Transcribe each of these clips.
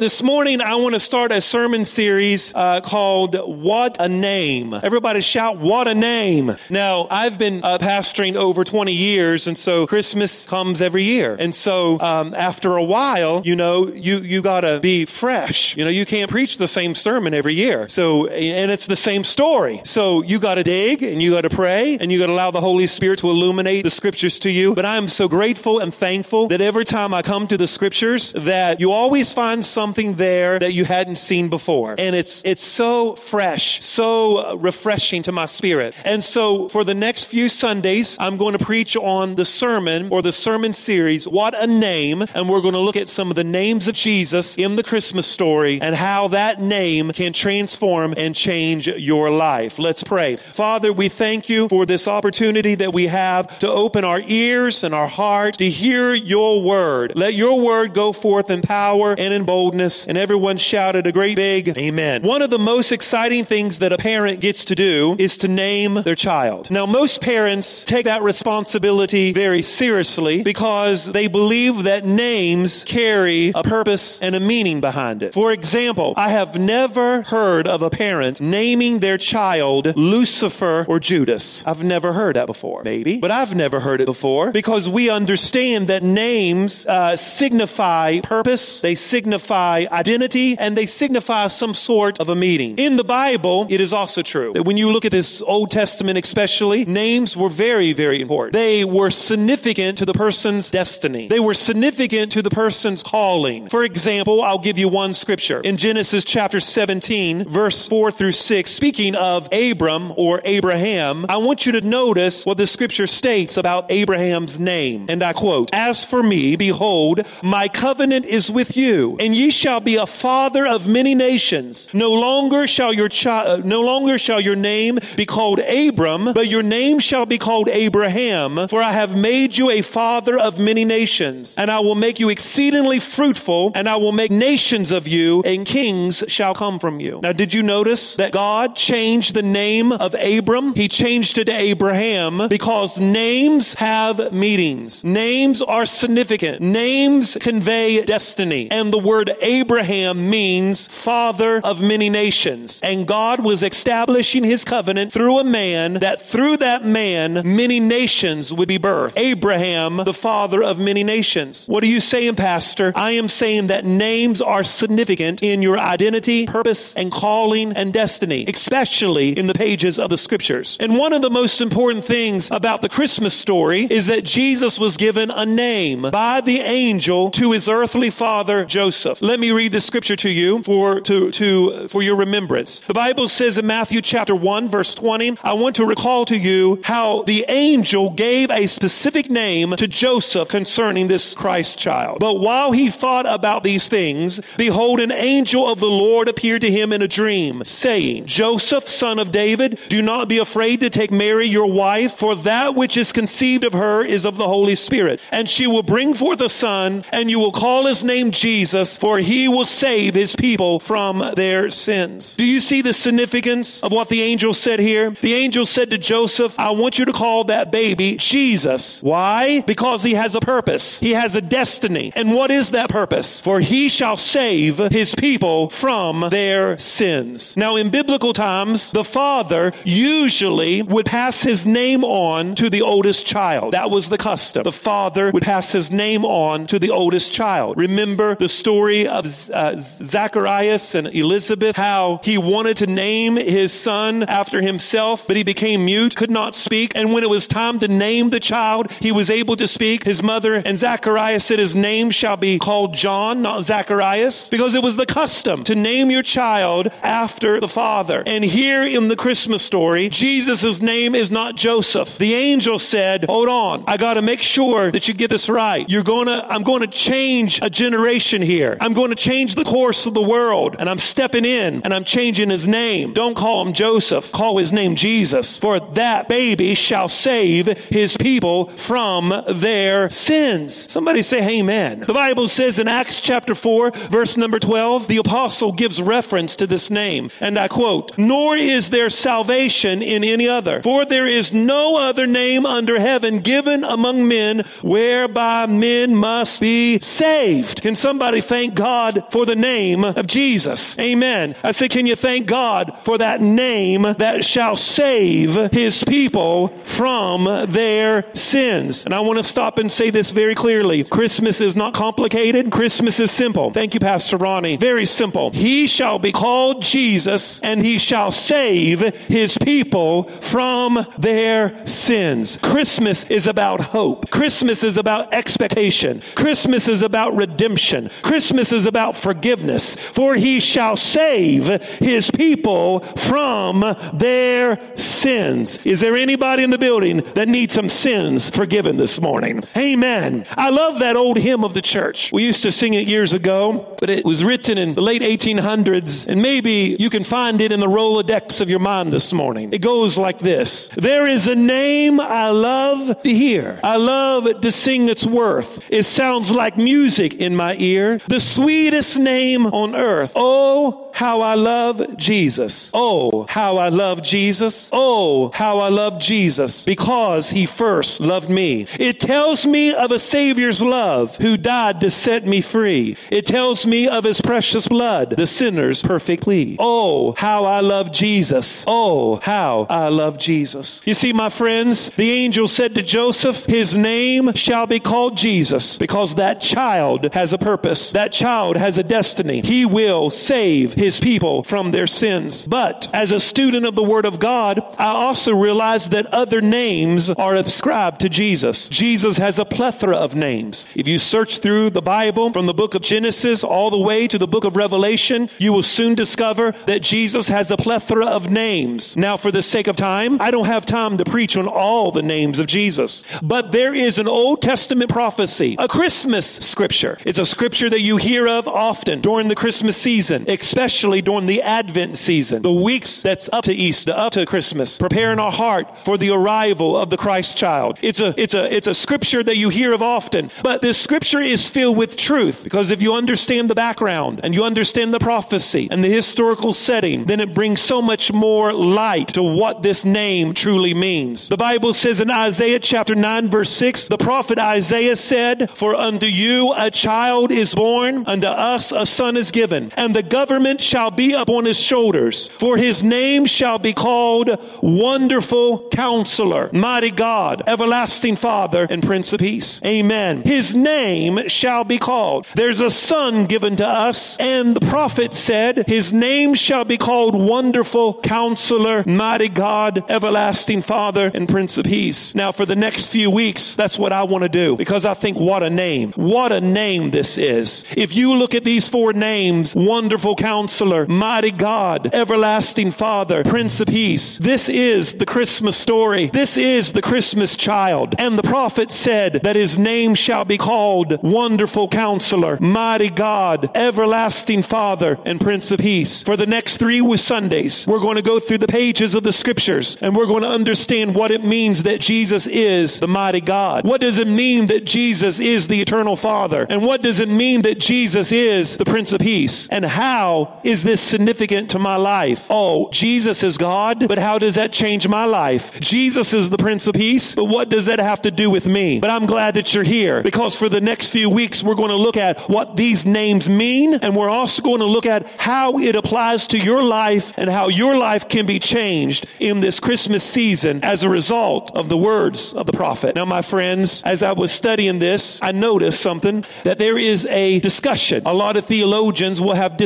This morning, I want to start a sermon series uh, called What a Name. Everybody shout, What a Name. Now, I've been uh, pastoring over 20 years, and so Christmas comes every year. And so um, after a while, you know, you, you got to be fresh. You know, you can't preach the same sermon every year. So, and it's the same story. So you got to dig and you got to pray and you got to allow the Holy Spirit to illuminate the scriptures to you. But I'm so grateful and thankful that every time I come to the scriptures, that you always find some something there that you hadn't seen before. And it's, it's so fresh, so uh, refreshing to my spirit. And so for the next few Sundays, I'm going to preach on the sermon or the sermon series, What a Name. And we're going to look at some of the names of Jesus in the Christmas story and how that name can transform and change your life. Let's pray. Father, we thank you for this opportunity that we have to open our ears and our heart to hear your word. Let your word go forth in power and in boldness and everyone shouted a great big amen. One of the most exciting things that a parent gets to do is to name their child. Now, most parents take that responsibility very seriously because they believe that names carry a purpose and a meaning behind it. For example, I have never heard of a parent naming their child Lucifer or Judas. I've never heard that before, maybe, but I've never heard it before because we understand that names uh, signify purpose, they signify identity and they signify some sort of a meaning. In the Bible, it is also true that when you look at this Old Testament especially, names were very, very important. They were significant to the person's destiny. They were significant to the person's calling. For example, I'll give you one scripture. In Genesis chapter 17, verse 4 through 6, speaking of Abram or Abraham, I want you to notice what the scripture states about Abraham's name. And I quote, As for me, behold, my covenant is with you, and ye shall be a father of many nations. No longer shall your child, uh, no longer shall your name be called Abram, but your name shall be called Abraham, for I have made you a father of many nations, and I will make you exceedingly fruitful, and I will make nations of you, and kings shall come from you. Now, did you notice that God changed the name of Abram? He changed it to Abraham because names have meanings. Names are significant. Names convey destiny. And the word Abraham means father of many nations. And God was establishing his covenant through a man that through that man, many nations would be birthed. Abraham, the father of many nations. What are you saying, Pastor? I am saying that names are significant in your identity, purpose, and calling and destiny, especially in the pages of the scriptures. And one of the most important things about the Christmas story is that Jesus was given a name by the angel to his earthly father, Joseph. Let me read the scripture to you for, to, to, for your remembrance. The Bible says in Matthew chapter 1 verse 20, I want to recall to you how the angel gave a specific name to Joseph concerning this Christ child. But while he thought about these things, behold, an angel of the Lord appeared to him in a dream, saying, Joseph, son of David, do not be afraid to take Mary your wife, for that which is conceived of her is of the Holy Spirit. And she will bring forth a son, and you will call his name Jesus, for for he will save his people from their sins. Do you see the significance of what the angel said here? The angel said to Joseph, I want you to call that baby Jesus. Why? Because he has a purpose. He has a destiny. And what is that purpose? For he shall save his people from their sins. Now, in biblical times, the father usually would pass his name on to the oldest child. That was the custom. The father would pass his name on to the oldest child. Remember the story of uh, Zacharias and Elizabeth, how he wanted to name his son after himself, but he became mute, could not speak. And when it was time to name the child, he was able to speak. His mother and Zacharias said his name shall be called John, not Zacharias, because it was the custom to name your child after the father. And here in the Christmas story, Jesus' name is not Joseph. The angel said, hold on, I got to make sure that you get this right. You're going to, I'm going to change a generation here. I'm going to change the course of the world and I'm stepping in and I'm changing his name. Don't call him Joseph. Call his name Jesus. For that baby shall save his people from their sins. Somebody say amen. The Bible says in Acts chapter 4 verse number 12, the apostle gives reference to this name. And I quote, nor is there salvation in any other, for there is no other name under heaven given among men whereby men must be saved. Can somebody thank God God for the name of Jesus. Amen. I said, can you thank God for that name that shall save his people from their sins? And I want to stop and say this very clearly. Christmas is not complicated. Christmas is simple. Thank you, Pastor Ronnie. Very simple. He shall be called Jesus and he shall save his people from their sins. Christmas is about hope. Christmas is about expectation. Christmas is about redemption. Christmas is about forgiveness. For he shall save his people from their sins. Is there anybody in the building that needs some sins forgiven this morning? Amen. I love that old hymn of the church. We used to sing it years ago, but it was written in the late 1800s, and maybe you can find it in the Rolodex of your mind this morning. It goes like this There is a name I love to hear. I love to sing its worth. It sounds like music in my ear. The sweetest name on earth. Oh, how I love Jesus. Oh, how I love Jesus. Oh, how I love Jesus because he first loved me. It tells me of a Savior's love who died to set me free. It tells me of his precious blood, the sinner's perfect plea. Oh, how I love Jesus. Oh, how I love Jesus. You see, my friends, the angel said to Joseph, his name shall be called Jesus because that child has a purpose. That child has a destiny. He will save his people from their sins. But as a student of the Word of God, I also realize that other names are ascribed to Jesus. Jesus has a plethora of names. If you search through the Bible from the book of Genesis all the way to the book of Revelation, you will soon discover that Jesus has a plethora of names. Now, for the sake of time, I don't have time to preach on all the names of Jesus, but there is an Old Testament prophecy, a Christmas scripture. It's a scripture that you hear of often during the Christmas season, especially during the Advent season, the weeks that's up to Easter, up to Christmas, preparing our heart for the arrival of the Christ child. It's a, it's a, it's a scripture that you hear of often, but this scripture is filled with truth because if you understand the background and you understand the prophecy and the historical setting, then it brings so much more light to what this name truly means. The Bible says in Isaiah chapter 9 verse 6, the prophet Isaiah said, For unto you a child is born, unto us a son is given, and the government shall be upon his shoulders. For his name shall be called Wonderful Counselor, Mighty God, Everlasting Father, and Prince of Peace. Amen. His name shall be called. There's a son given to us, and the prophet said, His name shall be called Wonderful Counselor, Mighty God, Everlasting Father, and Prince of Peace. Now, for the next few weeks, that's what I want to do because I think what a name. What a name this is. If you look at these four names, Wonderful Counselor, Mighty God, Everlasting Father, Prince of Peace, this is the Christmas story. This is the Christmas child. And the prophet said that his name shall be called Wonderful Counselor, Mighty God, Everlasting Father, and Prince of Peace. For the next three Sundays, we're going to go through the pages of the scriptures and we're going to understand what it means that Jesus is the mighty God. What does it mean that Jesus is the eternal Father? And what does it mean that Jesus is the Prince of Peace? And how is this significant to my life? Oh, Jesus is God, but how does that change my life? Jesus is the Prince of Peace, but what does that have to do with me? But I'm glad that you're here because for the next few weeks, we're going to look at what these names mean, and we're also going to look at how it applies to your life and how your life can be changed in this Christmas season as a result of the words of the prophet. Now, my friends, as I was studying this, I noticed something that there is a discussion. A lot of theologians will have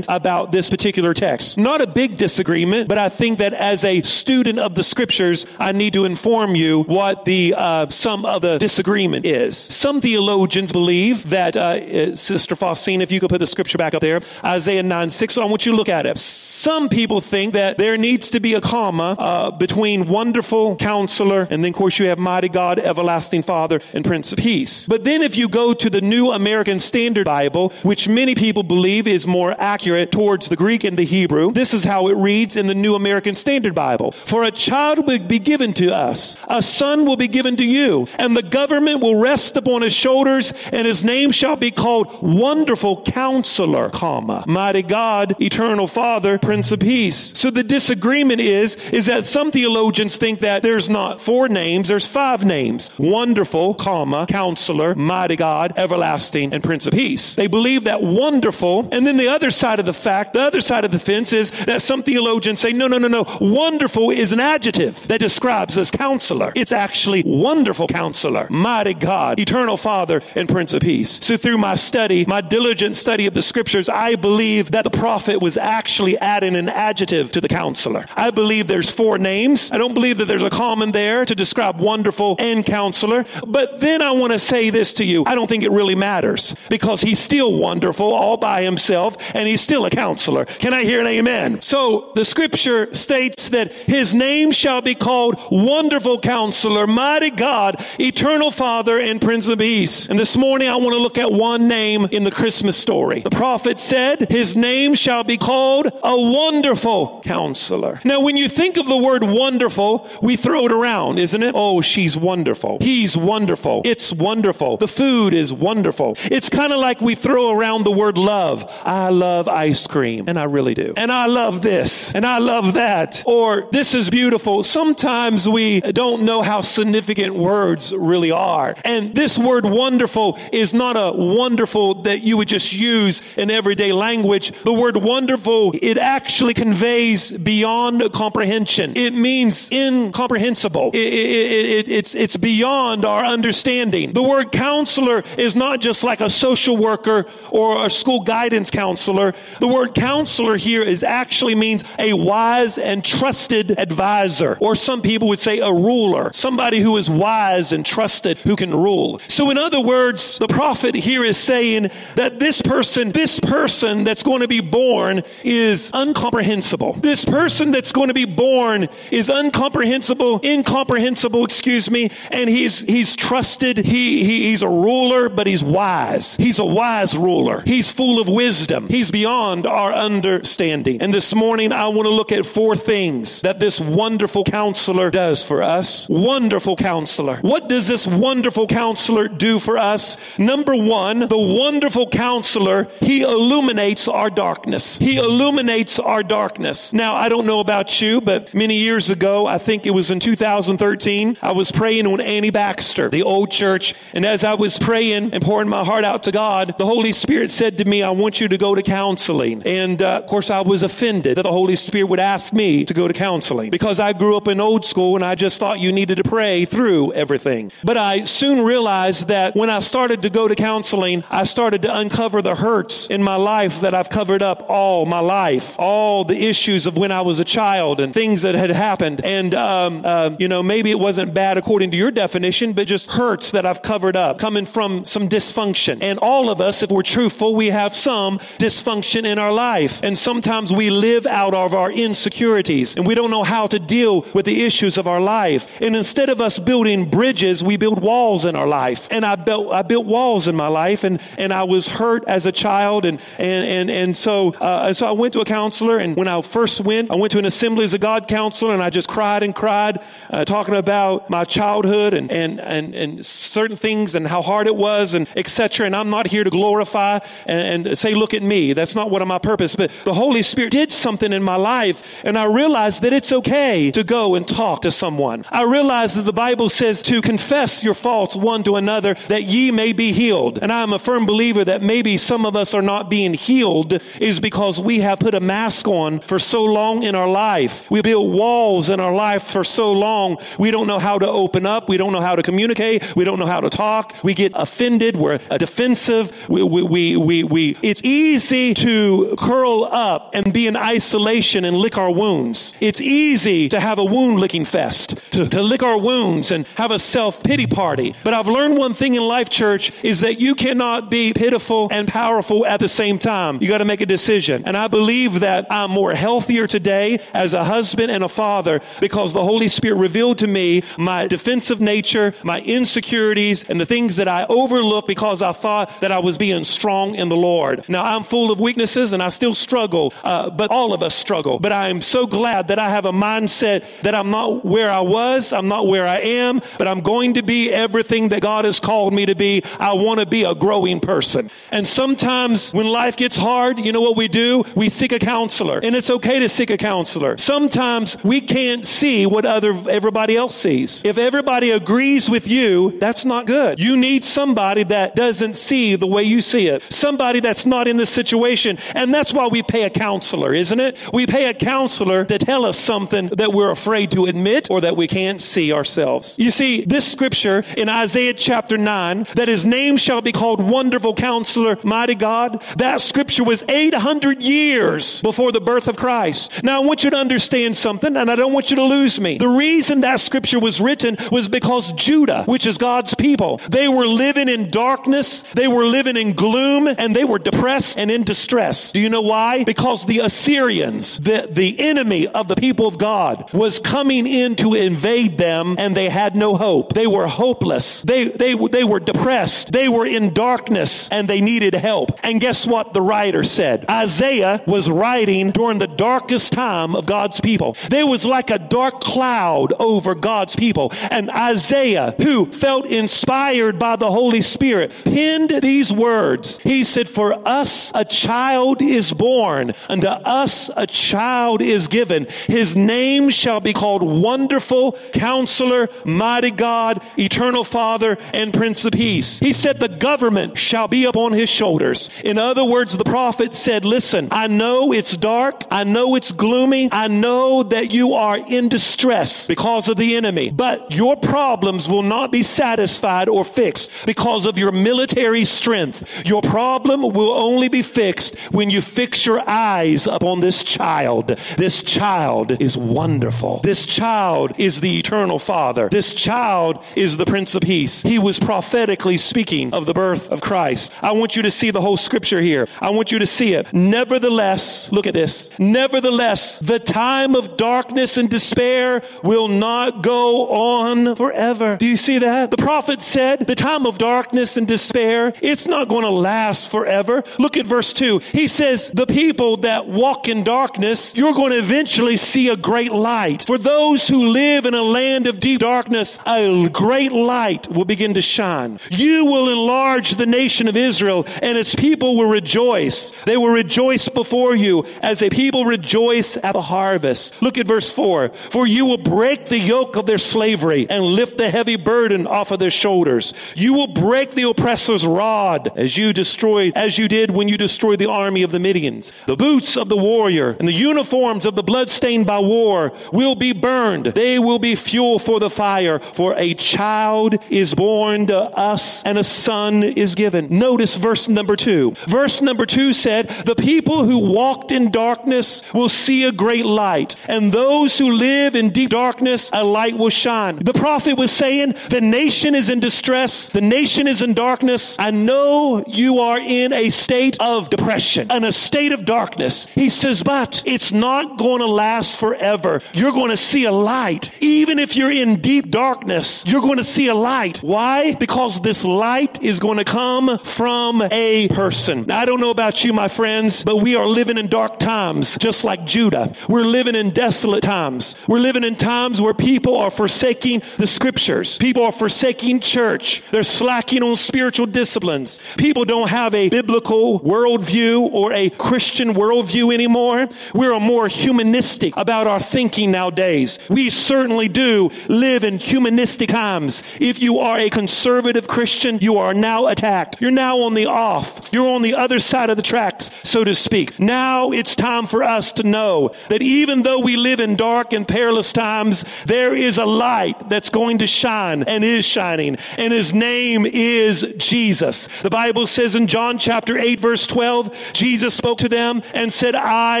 disagreement about this particular text. Not a big disagreement, but I think that as a student of the scriptures, I need to inform you what the uh, some of the disagreement is. Some theologians believe that, uh, uh, Sister Faustine, if you could put the scripture back up there, Isaiah 9 6, I want you to look at it. Some people think that there needs to be a comma uh, between wonderful counselor and then, of course, you have mighty God, everlasting Father, and Prince of Peace. But then if you go to the New American Standard Bible, which many people believe is more accurate accurate towards the Greek and the Hebrew. This is how it reads in the New American Standard Bible. For a child will be given to us, a son will be given to you, and the government will rest upon his shoulders, and his name shall be called Wonderful Counselor, comma, Mighty God, Eternal Father, Prince of Peace. So the disagreement is, is that some theologians think that there's not four names, there's five names. Wonderful, comma, Counselor, Mighty God, Everlasting, and Prince of Peace. They believe that wonderful, and then the other side of the fact, the other side of the fence is that some theologians say, no, no, no, no. Wonderful is an adjective that describes this counselor. It's actually wonderful counselor, mighty God, eternal Father, and Prince of Peace. So through my study, my diligent study of the scriptures, I believe that the prophet was actually adding an adjective to the counselor. I believe there's four names. I don't believe that there's a common there to describe wonderful and counselor. But then I want to say this to you. I don't think it really matters because he's still wonderful all by himself and he's still a counselor. Can I hear an amen? So the scripture states that his name shall be called wonderful counselor, mighty God, eternal father and prince of peace. And this morning I want to look at one name in the Christmas story. The prophet said his name shall be called a wonderful counselor. Now when you think of the word wonderful, we throw it around, isn't it? Oh, she's wonderful. He's wonderful. It's wonderful. The food is wonderful. It's kind of like we throw around the word love. I love ice cream, and I really do. And I love this, and I love that. Or this is beautiful. Sometimes we don't know how significant words really are. And this word wonderful is not a wonderful that you would just use in everyday language. The word wonderful, it actually conveys beyond comprehension. It means incomprehensible. It, it, it, it's, it's beyond our understanding. The word counselor is not just like a social worker or a school guidance counselor. The word counselor here is actually means a wise and trusted advisor, or some people would say a ruler, somebody who is wise and trusted who can rule. So in other words, the prophet here is saying that this person, this person that's going to be born is incomprehensible. This person that's going to be born is incomprehensible, incomprehensible, excuse me, and he's he's trusted. He, he he's a ruler, but he's wise. He's a wise ruler. He's full of wisdom. He's beyond our understanding. And this morning I want to look at four things that this wonderful counselor does for us. Wonderful counselor. What does this wonderful counselor do for us? Number 1, the wonderful counselor, he illuminates our darkness. He illuminates our darkness. Now, I don't know about you, but many years ago, I think it was in 2013, I was praying with Annie Baxter, the old church, and as I was praying and pouring my heart out to God, the Holy Spirit said to me, I want you to go to counseling. And uh, of course, I was offended that the Holy Spirit would ask me to go to counseling because I grew up in old school and I just thought you needed to pray through everything. But I soon realized that when I started to go to counseling, I started to uncover the hurts in my life that I've covered up all my life, all the issues of when I was a child and things that had happened. And, um, uh, you know, maybe it wasn't bad according to your definition, but just hurts that I've covered up coming from some dysfunction. And all of us, if we're truthful, we have some dysfunction in our life. And sometimes we live out of our insecurities and we don't know how to deal with the issues of our life. And instead of us building bridges, we build walls in our life. And I built, I built walls in my life and, and I was hurt as a child. And, and, and, and so, uh, so I went to a counselor. And when I first went, I went to an Assemblies of God counselor and I just cried and cried, uh, talking about my childhood and, and, and, and certain things and how hard it was and etc. And I'm not here to glorify and, and say, look at me. That's not what my purpose. But the Holy Spirit did something in my life and I realized that it's okay to go and talk to someone. I realized that the Bible says to confess your faults one to another that ye may be healed. And I'm a firm believer that maybe some of us are not being healed is because we have put a mask on for so long in our life. We build walls in our life for so long. We don't know how to open up. We don't know how to communicate. We don't know how to talk. We get offended. We're defensive. We, we, we, we, we, it's easy to curl up and be in isolation and lick our wounds. It's easy to have a wound licking fest, to, to lick our wounds and have a self pity party. But I've learned one thing in life, church, is that you cannot be pitiful and powerful at the same time. You got to make a decision. And I believe that I'm more healthier today as a husband and a father because the Holy Spirit revealed to me my defensive nature, my insecurities, and the things that I overlooked because I thought that I was being strong in the Lord. Now I'm full of weakness weaknesses and I still struggle, uh, but all of us struggle. But I am so glad that I have a mindset that I'm not where I was, I'm not where I am, but I'm going to be everything that God has called me to be. I want to be a growing person. And sometimes when life gets hard, you know what we do? We seek a counselor. And it's okay to seek a counselor. Sometimes we can't see what other everybody else sees. If everybody agrees with you, that's not good. You need somebody that doesn't see the way you see it. Somebody that's not in this situation. And that's why we pay a counselor, isn't it? We pay a counselor to tell us something that we're afraid to admit or that we can't see ourselves. You see, this scripture in Isaiah chapter 9, that his name shall be called Wonderful Counselor, Mighty God, that scripture was 800 years before the birth of Christ. Now I want you to understand something, and I don't want you to lose me. The reason that scripture was written was because Judah, which is God's people, they were living in darkness, they were living in gloom, and they were depressed and in distress. Do you know why? Because the Assyrians, the, the enemy of the people of God, was coming in to invade them, and they had no hope. They were hopeless. They, they, they were depressed. They were in darkness, and they needed help. And guess what the writer said? Isaiah was writing during the darkest time of God's people. There was like a dark cloud over God's people. And Isaiah, who felt inspired by the Holy Spirit, penned these words. He said, For us a child is born, unto us a child is given. His name shall be called Wonderful Counselor, Mighty God, Eternal Father, and Prince of Peace. He said, The government shall be upon his shoulders. In other words, the prophet said, Listen, I know it's dark. I know it's gloomy. I know that you are in distress because of the enemy, but your problems will not be satisfied or fixed because of your military strength. Your problem will only be fixed when you fix your eyes upon this child. This child is wonderful. This child is the eternal father. This child is the prince of peace. He was prophetically speaking of the birth of Christ. I want you to see the whole scripture here. I want you to see it. Nevertheless, look at this. Nevertheless, the time of darkness and despair will not go on forever. Do you see that? The prophet said the time of darkness and despair, it's not going to last forever. Look at verse 2. He says, The people that walk in darkness, you're going to eventually see a great light. For those who live in a land of deep darkness, a great light will begin to shine. You will enlarge the nation of Israel, and its people will rejoice. They will rejoice before you as a people rejoice at the harvest. Look at verse 4. For you will break the yoke of their slavery and lift the heavy burden off of their shoulders. You will break the oppressor's rod as you destroyed, as you did when you destroyed the army of the Midians. The boots of the warrior and the uniforms of the bloodstained by war will be burned. They will be fuel for the fire. For a child is born to us and a son is given. Notice verse number two. Verse number two said, The people who walked in darkness will see a great light, and those who live in deep darkness, a light will shine. The prophet was saying, The nation is in distress, the nation is in darkness. I know you are in a state of depression and a state of darkness. He says, But it's not going to last forever. You're going to see a light. Even if you're in deep darkness, you're going to see a light. Why? Because this light is going to come from a person. Now, I don't know about you, my friends, but we are living in dark times, just like Judah. We're living in desolate times. We're living in times where people are forsaking the scriptures. People are forsaking church. They're slacking on spiritual disciplines. People don't have a biblical worldview or a Christian worldview anymore. We're more humanistic about our thinking nowadays. We certainly do live in humanistic times. If you are a conservative Christian, you are now attacked. You're now on the off. You're on the other side of the tracks, so to speak. Now it's time for us to know that even though we live in dark and perilous times, there is a light that's going to shine and is shining, and his name is Jesus. The Bible says in John chapter 8, verse 12, Jesus spoke to them and said, I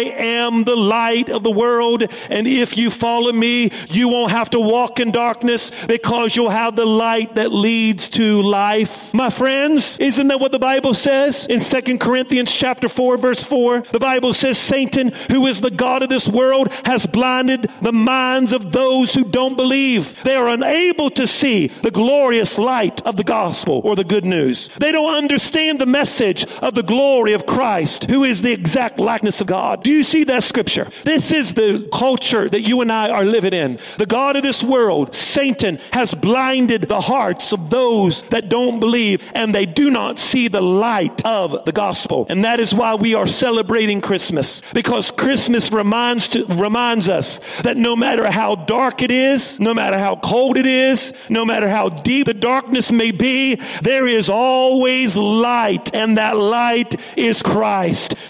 am the light of the world, and if you follow me, you won't have to walk in darkness because you'll have the light that leads to life. My friends, isn't that what the Bible says in Second Corinthians chapter 4, verse 4? The Bible says, Satan, who is the God of this world, has blinded the minds of those who don't believe. They are unable to see the glorious light of the gospel or the good news. They don't understand the message of the glory of Christ Christ, who is the exact likeness of God. Do you see that scripture? This is the culture that you and I are living in. The God of this world, Satan, has blinded the hearts of those that don't believe and they do not see the light of the gospel. And that is why we are celebrating Christmas because Christmas reminds to, reminds us that no matter how dark it is, no matter how cold it is, no matter how deep the darkness may be, there is always light and that light is Christ.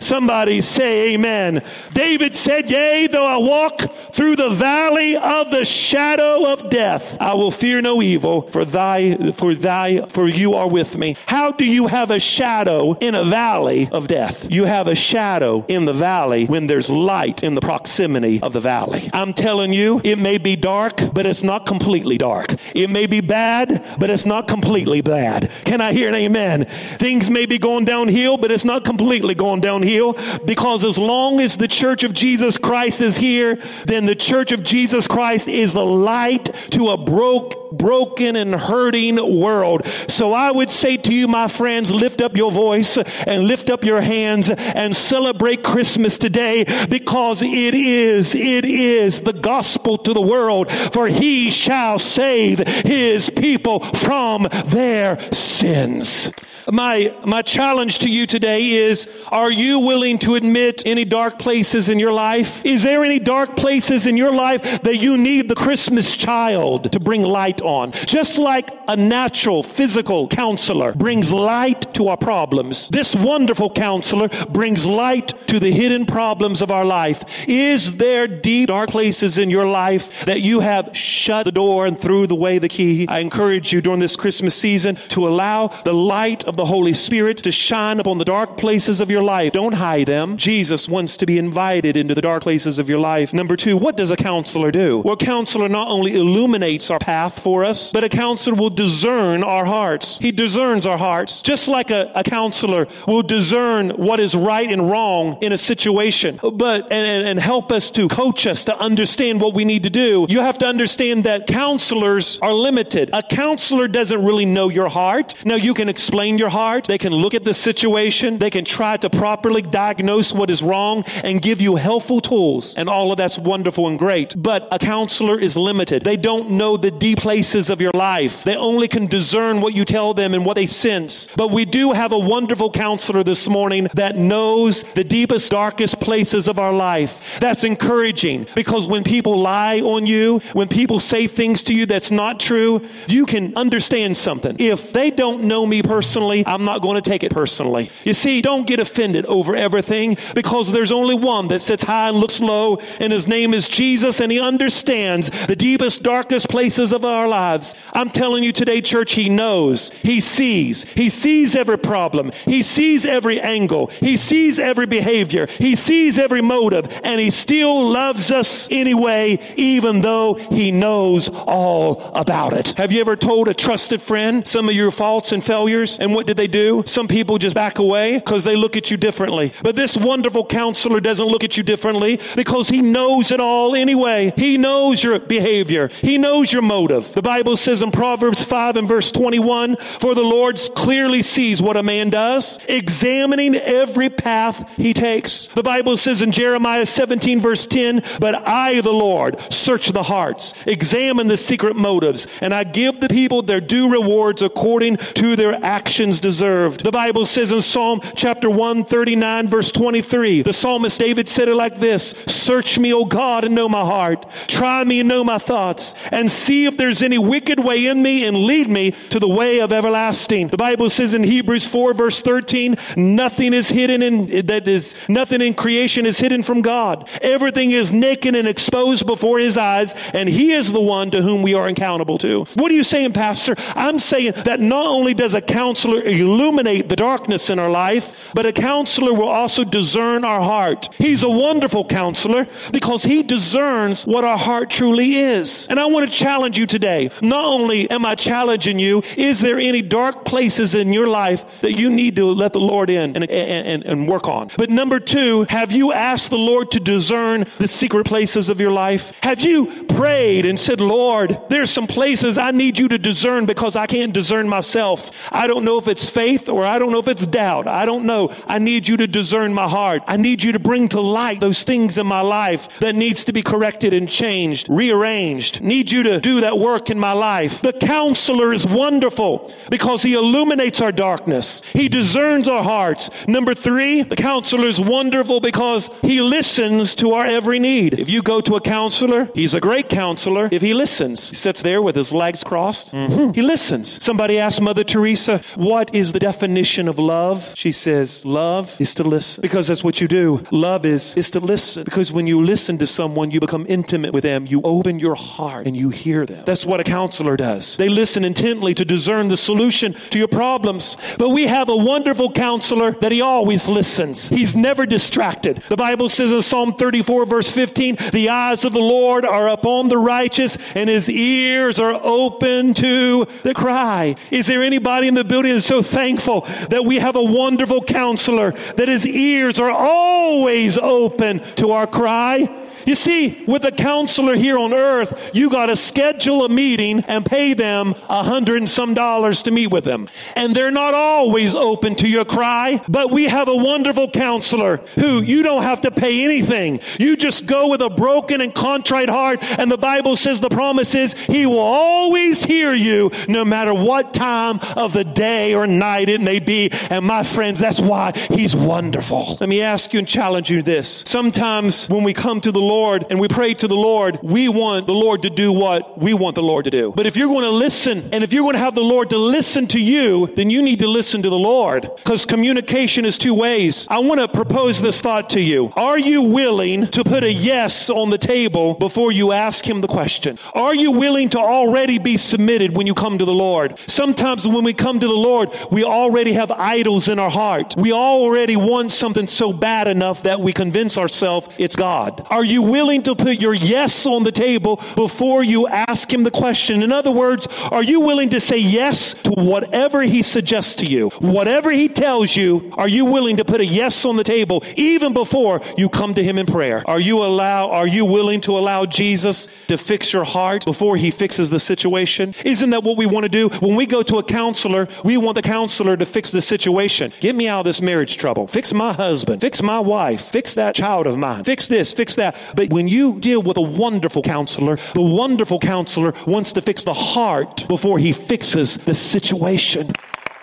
Somebody say amen. David said, yea, though I walk through the valley of the shadow of death, I will fear no evil for thy, for thy, for you are with me. How do you have a shadow in a valley of death? You have a shadow in the valley when there's light in the proximity of the valley. I'm telling you, it may be dark, but it's not completely dark. It may be bad, but it's not completely bad. Can I hear an amen? Things may be going downhill, but it's not completely going downhill because as long as the church of Jesus Christ is here, then the church of Jesus Christ is the light to a broke, broken and hurting world. So I would say to you, my friends, lift up your voice and lift up your hands and celebrate Christmas today because it is, it is the gospel to the world for he shall save his people from their sins. My, my challenge to you today is, are you willing to admit any dark places in your life? Is there any dark places in your life that you need the Christmas child to bring light on? Just like a natural physical counselor brings light to our problems, this wonderful counselor brings light to the hidden problems of our life. Is there deep dark places in your life that you have shut the door and threw away the key? I encourage you during this Christmas season to allow the light of the Holy Spirit to shine upon the dark places of your life. Don't hide them. Jesus wants to be invited into the dark places of your life. Number two, what does a counselor do? Well, a counselor not only illuminates our path for us, but a counselor will discern our hearts. He discerns our hearts, just like a, a counselor will discern what is right and wrong in a situation, but and, and help us to coach us to understand what we need to do. You have to understand that counselors are limited. A counselor doesn't really know your heart. Now you can explain your heart. They can look at the situation. They can try to properly diagnose what is wrong and give you helpful tools. And all of that's wonderful and great. But a counselor is limited. They don't know the deep places of your life. They only can discern what you tell them and what they sense. But we do have a wonderful counselor this morning that knows the deepest, darkest places of our life. That's encouraging because when people lie on you, when people say things to you that's not true, you can understand something. If they don't know me personally, I'm not going to take it personally. You see, don't get offended over everything because there's only one that sits high and looks low, and his name is Jesus, and he understands the deepest, darkest places of our lives. I'm telling you today, church, he knows. He sees. He sees every problem. He sees every angle. He sees every behavior. He sees every motive, and he still loves us anyway, even though he knows all about it. Have you ever told a trusted friend some of your faults and failures? And what did they do? Some people just back away because they look at you differently. But this wonderful counselor doesn't look at you differently because he knows it all anyway. He knows your behavior. He knows your motive. The Bible says in Proverbs 5 and verse 21, for the Lord clearly sees what a man does, examining every path he takes. The Bible says in Jeremiah 17 verse 10, but I, the Lord, search the hearts, examine the secret motives, and I give the people their due rewards according to their actions deserved. The Bible says in Psalm chapter 139 verse 23, the psalmist David said it like this, search me, O God, and know my heart. Try me and know my thoughts, and see if there's any wicked way in me and lead me to the way of everlasting. The Bible says in Hebrews 4 verse 13, nothing is hidden in, that is, nothing in creation is hidden from God. Everything is naked and exposed before his eyes, and he is the one to whom we are accountable to. What are you saying, Pastor? I'm saying that not only does a counselor illuminate the darkness in our life, but a counselor will also discern our heart. He's a wonderful counselor because he discerns what our heart truly is. And I want to challenge you today. Not only am I challenging you, is there any dark places in your life that you need to let the Lord in and, and, and work on? But number two, have you asked the Lord to discern the secret places of your life? Have you prayed and said, Lord, there's some places I need you to discern because I can't discern myself. I don't know if it's faith or I don't know if it's doubt. I don't know. I need you to discern my heart. I need you to bring to light those things in my life that needs to be corrected and changed, rearranged. Need you to do that work in my life. The counselor is wonderful because he illuminates our darkness. He discerns our hearts. Number three, the counselor is wonderful because he listens to our every need. If you go to a counselor, he's a great counselor if he listens. He sits there with his legs crossed. Mm-hmm. He listens. Somebody asked Mother Teresa, what is the definition of love? She says, love is to listen because that's what you do. Love is, is to listen because when you listen to someone, you become intimate with them. You open your heart and you hear them. That's what a counselor does. They listen intently to discern the solution to your problems. But we have a wonderful counselor that he always listens. He's never distracted. The Bible says in Psalm 34 verse 15, the eyes of the Lord are upon the righteous and his ears are open to the cry. Is there anybody in the building that's so thankful that we have a wonderful counselor that his ears are always open to our cry? You see, with a counselor here on earth, you got to schedule a meeting and pay them a hundred and some dollars to meet with them. And they're not always open to your cry, but we have a wonderful counselor who you don't have to pay anything. You just go with a broken and contrite heart. And the Bible says the promise is he will always hear you no matter what time of the day or night it may be. And my friends, that's why he's wonderful. Let me ask you and challenge you this. Sometimes when we come to the Lord and we pray to the Lord, we want the Lord to do what we want the Lord to do. But if you're going to listen and if you're going to have the Lord to listen to you, then you need to listen to the Lord because communication is two ways. I want to propose this thought to you. Are you willing to put a yes on the table before you ask him the question? Are you willing to already be submitted when you come to the Lord? Sometimes when we come to the Lord, we already have idols in our heart. We already want something so bad enough that we convince ourselves it's God. Are you you willing to put your yes on the table before you ask him the question? In other words, are you willing to say yes to whatever he suggests to you? Whatever he tells you, are you willing to put a yes on the table even before you come to him in prayer? Are you allow are you willing to allow Jesus to fix your heart before he fixes the situation? Isn't that what we want to do? When we go to a counselor, we want the counselor to fix the situation. Get me out of this marriage trouble. Fix my husband. Fix my wife. Fix that child of mine. Fix this. Fix that. But when you deal with a wonderful counselor, the wonderful counselor wants to fix the heart before he fixes the situation.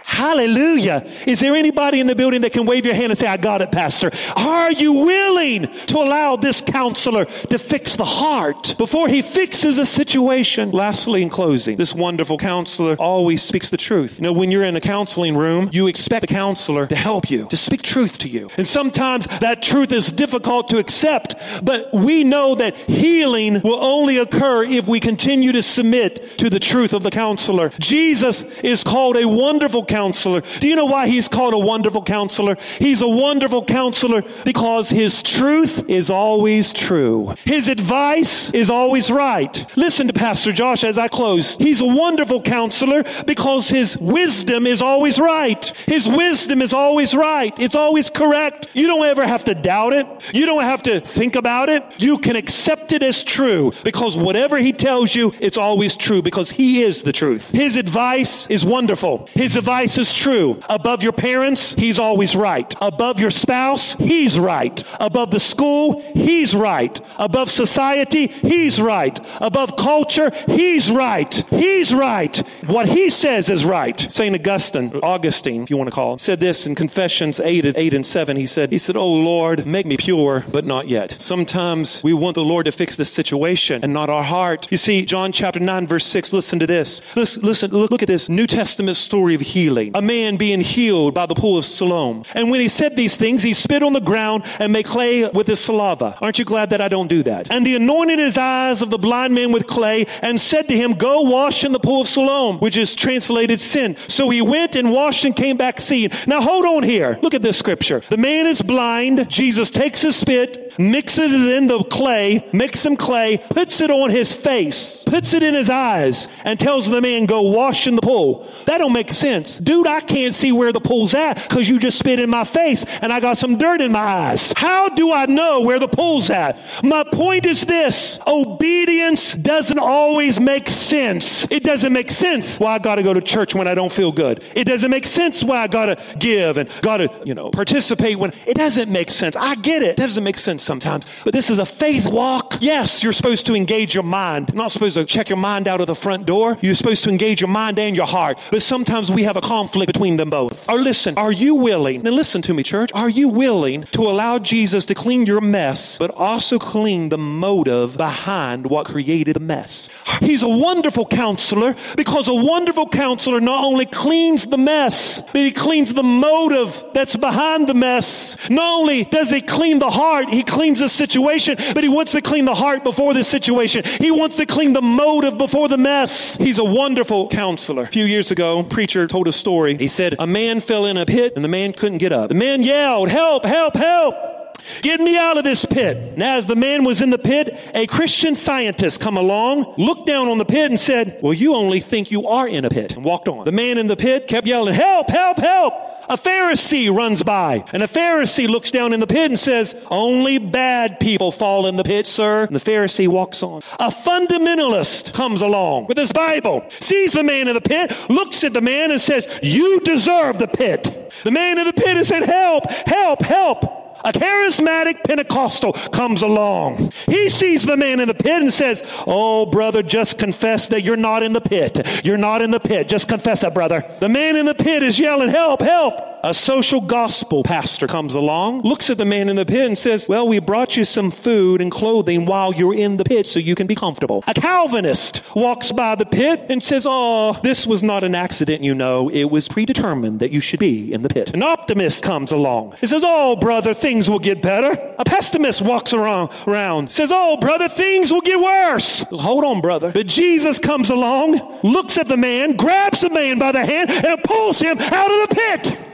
Hallelujah. Is there anybody in the building that can wave your hand and say, I got it, Pastor? Are you willing to allow this counselor to fix the heart before he fixes a situation? Lastly, in closing, this wonderful counselor always speaks the truth. You know, when you're in a counseling room, you expect the counselor to help you, to speak truth to you. And sometimes that truth is difficult to accept, but we know that healing will only occur if we continue to submit to the truth of the counselor. Jesus is called a wonderful counselor counselor. Do you know why he's called a wonderful counselor? He's a wonderful counselor because his truth is always true. His advice is always right. Listen to Pastor Josh as I close. He's a wonderful counselor because his wisdom is always right. His wisdom is always right. It's always correct. You don't ever have to doubt it. You don't have to think about it. You can accept it as true because whatever he tells you, it's always true because he is the truth. His advice is wonderful. His advice is true. Above your parents, he's always right. Above your spouse, he's right. Above the school, he's right. Above society, he's right. Above culture, he's right. He's right. What he says is right. St. Augustine, Augustine, if you want to call him, said this in Confessions 8, 8 and 7. He said, he said, Oh Lord, make me pure, but not yet. Sometimes we want the Lord to fix the situation and not our heart. You see, John chapter 9, verse 6, listen to this. Listen, listen look at this New Testament story of healing healing, a man being healed by the pool of Siloam. And when he said these things, he spit on the ground and made clay with his saliva. Aren't you glad that I don't do that? And he anointed his eyes of the blind man with clay and said to him, Go wash in the pool of Siloam, which is translated sin. So he went and washed and came back seeing. Now hold on here. Look at this scripture. The man is blind. Jesus takes his spit, mixes it in the clay, makes some clay, puts it on his face, puts it in his eyes, and tells the man, Go wash in the pool. That don't make sense dude, I can't see where the pool's at because you just spit in my face and I got some dirt in my eyes. How do I know where the pool's at? My point is this. Obedience doesn't always make sense. It doesn't make sense why I got to go to church when I don't feel good. It doesn't make sense why I got to give and got to, you know, participate when it doesn't make sense. I get it. It doesn't make sense sometimes. But this is a faith walk. Yes, you're supposed to engage your mind. You're not supposed to check your mind out of the front door. You're supposed to engage your mind and your heart. But sometimes we have a conflict between them both. Or listen, are you willing, and listen to me, church, are you willing to allow Jesus to clean your mess, but also clean the motive behind what created the mess? He's a wonderful counselor because a wonderful counselor not only cleans the mess, but he cleans the motive that's behind the mess. Not only does he clean the heart, he cleans the situation, but he wants to clean the heart before the situation. He wants to clean the motive before the mess. He's a wonderful counselor. A few years ago, preacher told a story. He said, A man fell in a pit and the man couldn't get up. The man yelled, Help, help, help! Get me out of this pit. Now, as the man was in the pit, a Christian scientist come along, looked down on the pit and said, well, you only think you are in a pit and walked on. The man in the pit kept yelling, help, help, help. A Pharisee runs by, and a Pharisee looks down in the pit and says, Only bad people fall in the pit, sir. And the Pharisee walks on. A fundamentalist comes along with his Bible, sees the man in the pit, looks at the man and says, You deserve the pit. The man in the pit has said, Help, help, help. A charismatic Pentecostal comes along. He sees the man in the pit and says, Oh, brother, just confess that you're not in the pit. You're not in the pit. Just confess it, brother. The man in the pit is yelling, Help, help. A social gospel pastor comes along, looks at the man in the pit and says, Well, we brought you some food and clothing while you're in the pit so you can be comfortable. A Calvinist walks by the pit and says, Oh, this was not an accident, you know. It was predetermined that you should be in the pit. An optimist comes along. He says, Oh, brother, things will get better. A pessimist walks around, around says, Oh, brother, things will get worse. Hold on, brother. But Jesus comes along, looks at the man, grabs the man by the hand, and pulls him out of the pit.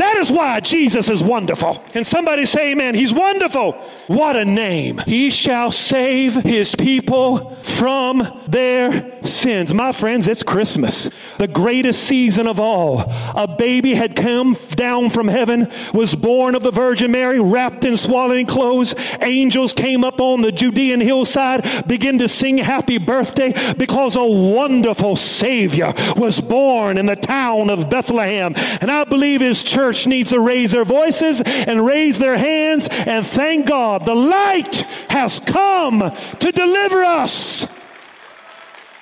That is why Jesus is wonderful. Can somebody say amen? He's wonderful. What a name. He shall save his people from their sins. My friends, it's Christmas, the greatest season of all. A baby had come down from heaven, was born of the Virgin Mary, wrapped in swaddling clothes. Angels came up on the Judean hillside, began to sing happy birthday because a wonderful Savior was born in the town of Bethlehem. And I believe his church church needs to raise their voices and raise their hands and thank God. The light has come to deliver us.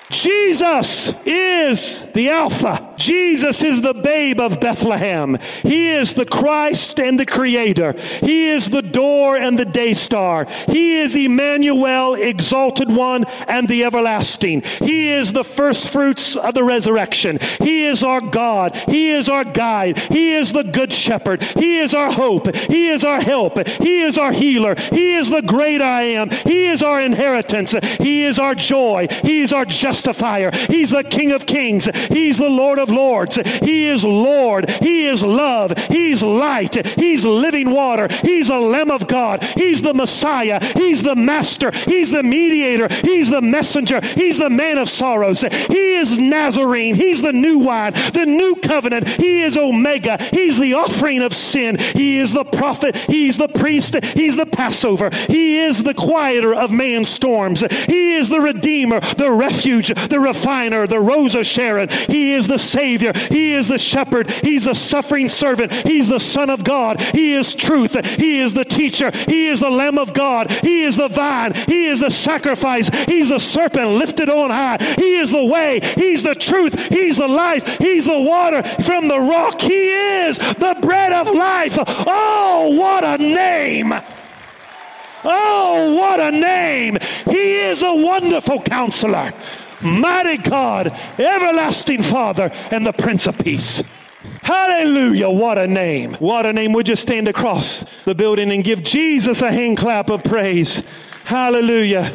Jesus is the Alpha. Jesus is the babe of Bethlehem. He is the Christ and the Creator. He is the door and the day star. He is Emmanuel, exalted one and the everlasting. He is the first fruits of the resurrection. He is our God. He is our guide. He is the good shepherd. He is our hope. He is our help. He is our healer. He is the great I am. He is our inheritance. He is our joy. He is our justifier. He's the King of kings. He's the Lord of lords. He is Lord. He is love. He's light. He's living water. He's a Lamb of God. He's the Messiah. He's the Master. He's the mediator. He's the messenger. He's the man of sorrows. He is Nazarene. He's the new wine, the new covenant. He is Omega. He's the offering of sin. He is the prophet. He's the priest. He's the Passover. He is the quieter of man's storms. He is the redeemer, the refuge, the refiner, the rose of Sharon. He is the Savior. He is the shepherd. He's the suffering servant. He's the Son of God. He is truth. He is the teacher. He is the Lamb of God. He is the vine. He is the sacrifice. He's the serpent lifted on high. He is the way. He's the truth. He's the life. He's the water from the rock. He is the bread of life. Oh, what a name! Oh, what a name! He is a wonderful counselor mighty God, everlasting Father, and the Prince of Peace. Hallelujah. What a name. What a name. Would you stand across the building and give Jesus a hand clap of praise? Hallelujah.